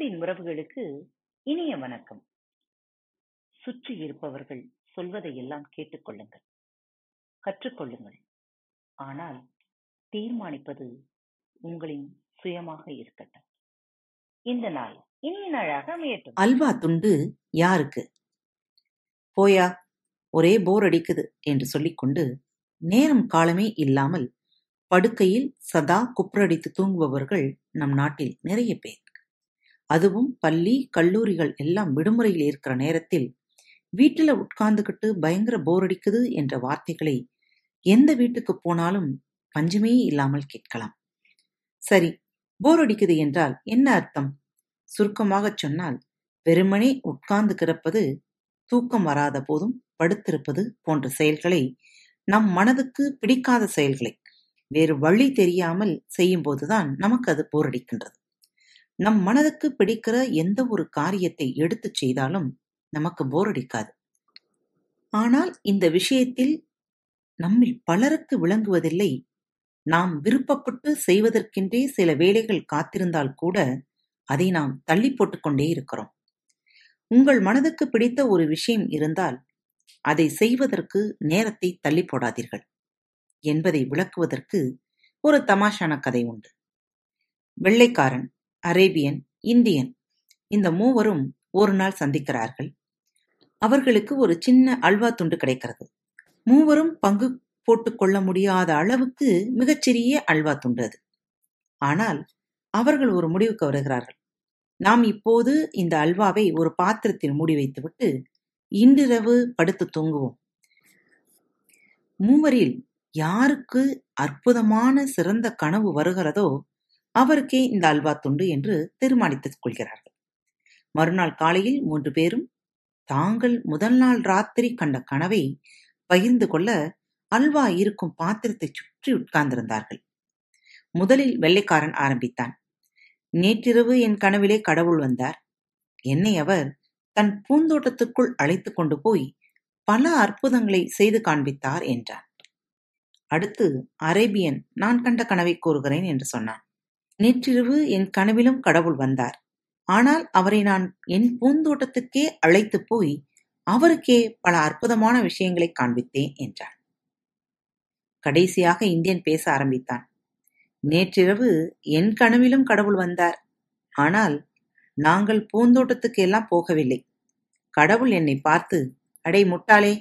அன்பின் உறவுகளுக்கு இனிய வணக்கம். சுற்றி இருப்பவர்கள் சொல்வதை எல்லாம் கேட்டுக்கொள்ளுங்கள் கற்றுக்கொள்ளுங்கள் ஆனால் தீர்மானிப்பது உங்களின் சுயமாக இருக்கட்டும். இந்த நாள் இனிய நாளாக அமையட்டும். அல்வா துண்டு யாருக்கு? போயா ஒரே போர் அடிக்குது என்று சொல்லிக்கொண்டு நேரம் காலமே இல்லாமல் படுக்கையில் சதா குப்பரடித்து தூங்குபவர்கள் நம் நாட்டில் நிறைய பேர். அதுவும் பள்ளி கல்லூரிகள் எல்லாம் விடுமுறையில் இருக்கிற நேரத்தில் வீட்டில் உட்கார்ந்துகிட்டு பயங்கர போர் அடிக்குது என்ற வார்த்தைகளை எந்த வீட்டுக்கு போனாலும் பஞ்சமே இல்லாமல் கேட்கலாம். சரி போர் அடிக்குது என்றால் என்ன அர்த்தம்? சுருக்கமாகச் சொன்னால் வெறுமனே உட்கார்ந்து கிடப்பது தூக்கம் வராத போதும் படுத்திருப்பது போன்ற செயல்களை நம் மனதுக்கு பிடிக்காத செயல்களை வேறு வழி தெரியாமல் செய்யும்போதுதான் நமக்கு அது போரடிக்கின்றது நம் மனதுக்கு பிடிக்கிற எந்த ஒரு காரியத்தை எடுத்துச் செய்தாலும் நமக்கு போர் அடிக்காது. ஆனால் இந்த விஷயத்தில் நம்மில் பலருக்கு விளங்குவதில்லை. நாம் விருப்பப்பட்டு செய்வதற்கென்றே சில வேலைகள் காத்திருந்தால் கூட அதை நாம் தள்ளி போட்டுக்கொண்டே இருக்கிறோம். உங்கள் மனதுக்கு பிடித்த ஒரு விஷயம் இருந்தால் அதை செய்வதற்கு நேரத்தை தள்ளி போடாதீர்கள் என்பதை விளக்குவதற்கு ஒரு தமாஷான கதை உண்டு. வெள்ளைக்காரன் அரேபியன் இந்தியன் இந்த மூவரும் ஒரு நாள் சந்திக்கிறார்கள். அவர்களுக்கு ஒரு சின்ன அல்வா துண்டு கிடைக்கிறது. மூவரும் பங்கு போட்டுக்கொள்ள முடியாத அளவுக்கு மிகச்சிறிய அல்வா துண்டு அது. ஆனால் அவர்கள் ஒரு முடிவுக்கு வருகிறார்கள். நாம் இப்போது இந்த அல்வாவை ஒரு பாத்திரத்தில் மூடி வைத்துவிட்டு இன்றிரவு படுத்து தூங்குவோம். மூவரில் யாருக்கு அற்புதமான சிறந்த கனவு வருகிறதோ அவருக்கே இந்த அல்வா துண்டு என்று தீர்மானித்துக் கொள்கிறார்கள். மறுநாள் காலையில் மூன்று பேரும் தாங்கள் முதல் நாள் ராத்திரி கண்ட கனவை பகிர்ந்து கொள்ள அல்வா இருக்கும் பாத்திரத்தை சுற்றி உட்கார்ந்திருந்தார்கள். முதலில் வெள்ளைக்காரன் ஆரம்பித்தான். நேற்றிரவு என் கனவிலே கடவுள் வந்தார். என்னை அவர் தன் பூந்தோட்டத்துக்குள் அழைத்துக் கொண்டு போய் பல அற்புதங்களை செய்து காண்பித்தார் என்றான். அடுத்து அரேபியன் நான் கண்ட கனவை கூறுகிறேன் என்று சொன்னான். நேற்றிரவு என் கனவிலும் கடவுள் வந்தார். ஆனால் அவரை நான் என் பூந்தோட்டத்துக்கே அழைத்து போய் அவருக்கே பல அற்புதமான விஷயங்களை காண்பித்தேன் என்றான் கடைசியாக இந்தியன் பேச ஆரம்பித்தான். நேற்றிரவு என் கனவிலும் கடவுள் வந்தார். ஆனால் நாங்கள் பூந்தோட்டத்துக்கு எல்லாம் போகவில்லை. கடவுள் என்னை பார்த்து அடை முட்டாளே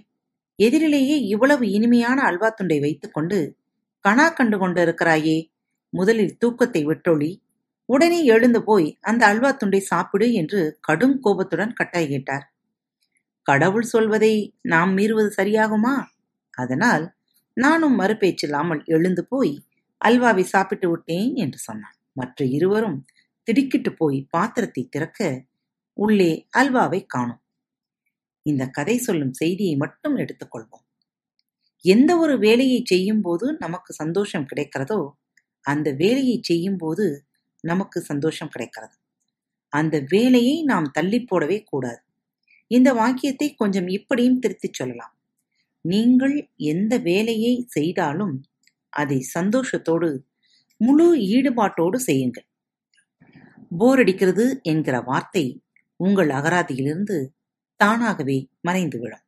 எதிரிலேயே இவ்வளவு இனிமையான அல்வா துண்டை வைத்துக்கொண்டு கணா கண்டு கொண்டிருக்கிறாயே முதலில் தூக்கத்தை விட்டொழி உடனே எழுந்து போய் அந்த அல்வா துண்டை சாப்பிடு என்று கடும் கோபத்துடன் கட்டாய் கேட்டார். கடவுள் சொல்வதை நாம் மீறுவது சரியாகுமா? அதனால் நானும் மறுபேச்சில்லாமல் எழுந்து போய் அல்வாவை சாப்பிட்டு விட்டேன் என்று சொன்னான். மற்ற இருவரும் திடுக்கிட்டு போய் பாத்திரத்தை திறக்க உள்ளே அல்வாவை காணும். இந்த கதை சொல்லும் செய்தியை மட்டும் எடுத்துக்கொள்வோம் எந்த ஒரு வேலையை செய்யும் போது நமக்கு சந்தோஷம் கிடைக்கிறதோ அந்த வேலையை செய்யும் போது நமக்கு சந்தோஷம் கிடைக்கிறது. அந்த வேலையை நாம் தள்ளி போடவே கூடாது. இந்த வாக்கியத்தை கொஞ்சம் இப்படியும் திருத்திச் சொல்லலாம். நீங்கள் எந்த வேலையை செய்தாலும் அதை சந்தோஷத்தோடு முழு ஈடுபாட்டோடு செய்யுங்கள். போர் அடிக்கிறது என்கிற வார்த்தை உங்கள் அகராதியிலிருந்து தானாகவே மறைந்துவிடும்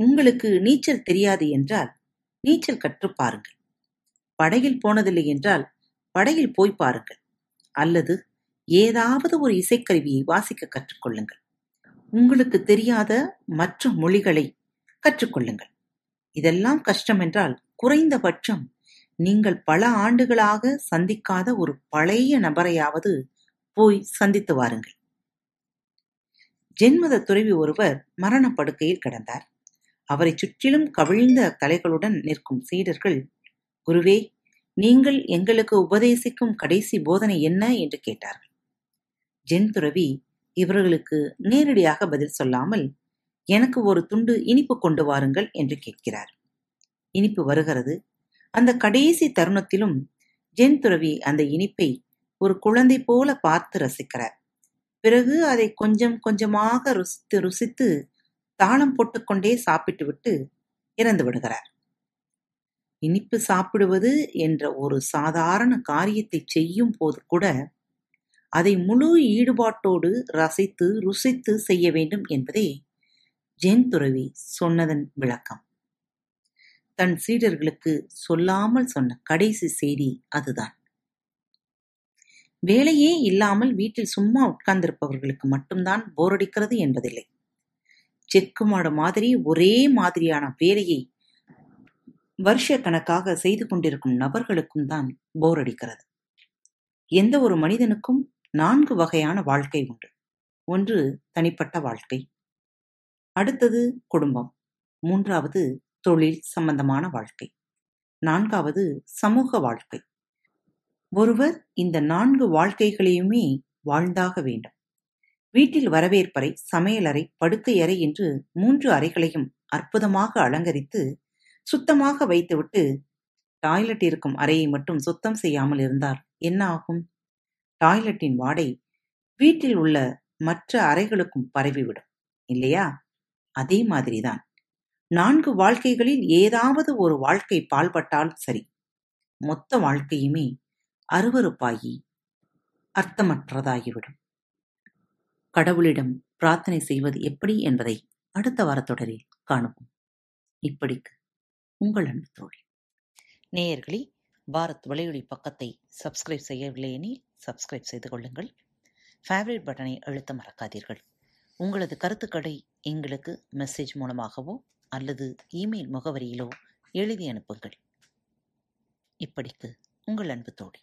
உங்களுக்கு நீச்சல் தெரியாது என்றால் நீச்சல் கற்று பாருங்கள். படகில் போனதில்லை என்றால் படகில் போய் பாருங்கள். அல்லது ஏதாவது ஒரு இசைக்கருவியை வாசிக்க கற்றுக்கொள்ளுங்கள் உங்களுக்கு தெரியாத மற்ற மொழிகளை கற்றுக்கொள்ளுங்கள் இதெல்லாம் கஷ்டம் என்றால் குறைந்தபட்சம் நீங்கள் பல ஆண்டுகளாக சந்திக்காத ஒரு பழைய நபரையாவது போய் சந்தித்து வாருங்கள். ஜென்மத துறவி ஒருவர் மரணப்படுக்கையில் கிடந்தார். அவரை சுற்றிலும் கவிழ்ந்த தலைகளுடன் நிற்கும் சீடர்கள் குருவே நீங்கள் எங்களுக்கு உபதேசிக்கும் கடைசி போதனை என்ன என்று கேட்டார்கள். ஜென் துறவி இவர்களுக்கு நேரடியாக பதில் சொல்லாமல் எனக்கு ஒரு துண்டு இனிப்பு கொண்டு வாருங்கள் என்று கேட்கிறார். இனிப்பு வருகிறது. அந்த கடைசி தருணத்திலும் ஜென் துறவி அந்த இனிப்பை ஒரு குழந்தை போல பார்த்து ரசிக்கிறார். பிறகு அதை கொஞ்சம் கொஞ்சமாக ருசித்து ருசித்து தாளம் போட்டுக்கொண்டே சாப்பிட்டுவிட்டு இறந்து விடுகிறார். இனிப்பு சாப்பிடுவது என்ற ஒரு சாதாரண காரியத்தை செய்யும் போது கூட அதை முழு ஈடுபாட்டோடு ரசித்து ருசித்து செய்ய வேண்டும் என்பதே ஜென் துறவி சொன்னதன் விளக்கம். தன் சீடர்களுக்கு சொல்லாமல் சொன்ன கடைசி செய்தி அதுதான். வேலையே இல்லாமல் வீட்டில் சும்மா உட்கார்ந்திருப்பவர்களுக்கு மட்டும்தான் போரடிக்கிறது என்பதில்லை. செக்கு மாடு மாதிரி ஒரே மாதிரியான வேலையை வருஷ கணக்காக செய்து கொண்டிருக்கும் நபர்களுக்கும் தான் போர் அடிக்கிறது. எந்த ஒரு மனிதனுக்கும் நான்கு வகையான வாழ்க்கை உண்டு. ஒன்று தனிப்பட்ட வாழ்க்கை. அடுத்தது குடும்பம். மூன்றாவது தொழில் சம்பந்தமான வாழ்க்கை. நான்காவது சமூக வாழ்க்கை. ஒருவர் இந்த நான்கு வாழ்க்கைகளையுமே வாழ்ந்தாக வேண்டும். வீட்டில் வரவேற்பறை சமையலறை படுக்கை அறை என்று மூன்று அறைகளையும் அற்புதமாக அலங்கரித்து சுத்தமாக வைத்துவிட்டு டாய்லெட் இருக்கும் அறையை மட்டும் சுத்தம் செய்யாமல் இருந்தால் என்ன ஆகும்? டாய்லெட்டின் வாடை வீட்டில் உள்ள மற்ற அறைகளுக்கும் பரவிவிடும். இல்லையா? அதே மாதிரிதான். நான்கு வாழ்க்கைகளில் ஏதாவது ஒரு வாழ்க்கை பால்பட்டால் சரி. மொத்த வாழ்க்கையுமே அருவறுப்பாகி அர்த்தமற்றதாகிவிடும். கடவுளிடம் பிரார்த்தனை செய்வது எப்படி என்பதை அடுத்த வாரத்தொடரில் காணுவோம். இப்படிக்கு உங்கள் அன்பு தோழி. நேயர்களே பாரத் வலையொலி பக்கத்தை சப்ஸ்கிரைப் செய்யவில்லை எனில் சப்ஸ்கிரைப் செய்து கொள்ளுங்கள். ஃபேவரட் பட்டனை அழுத்த மறக்காதீர்கள். உங்களது கருத்துக்களை எங்களுக்கு மெசேஜ் மூலமாகவோ அல்லது இமெயில் முகவரியிலோ எழுதி அனுப்புங்கள். இப்படிக்கு உங்கள் அன்பு தோழி.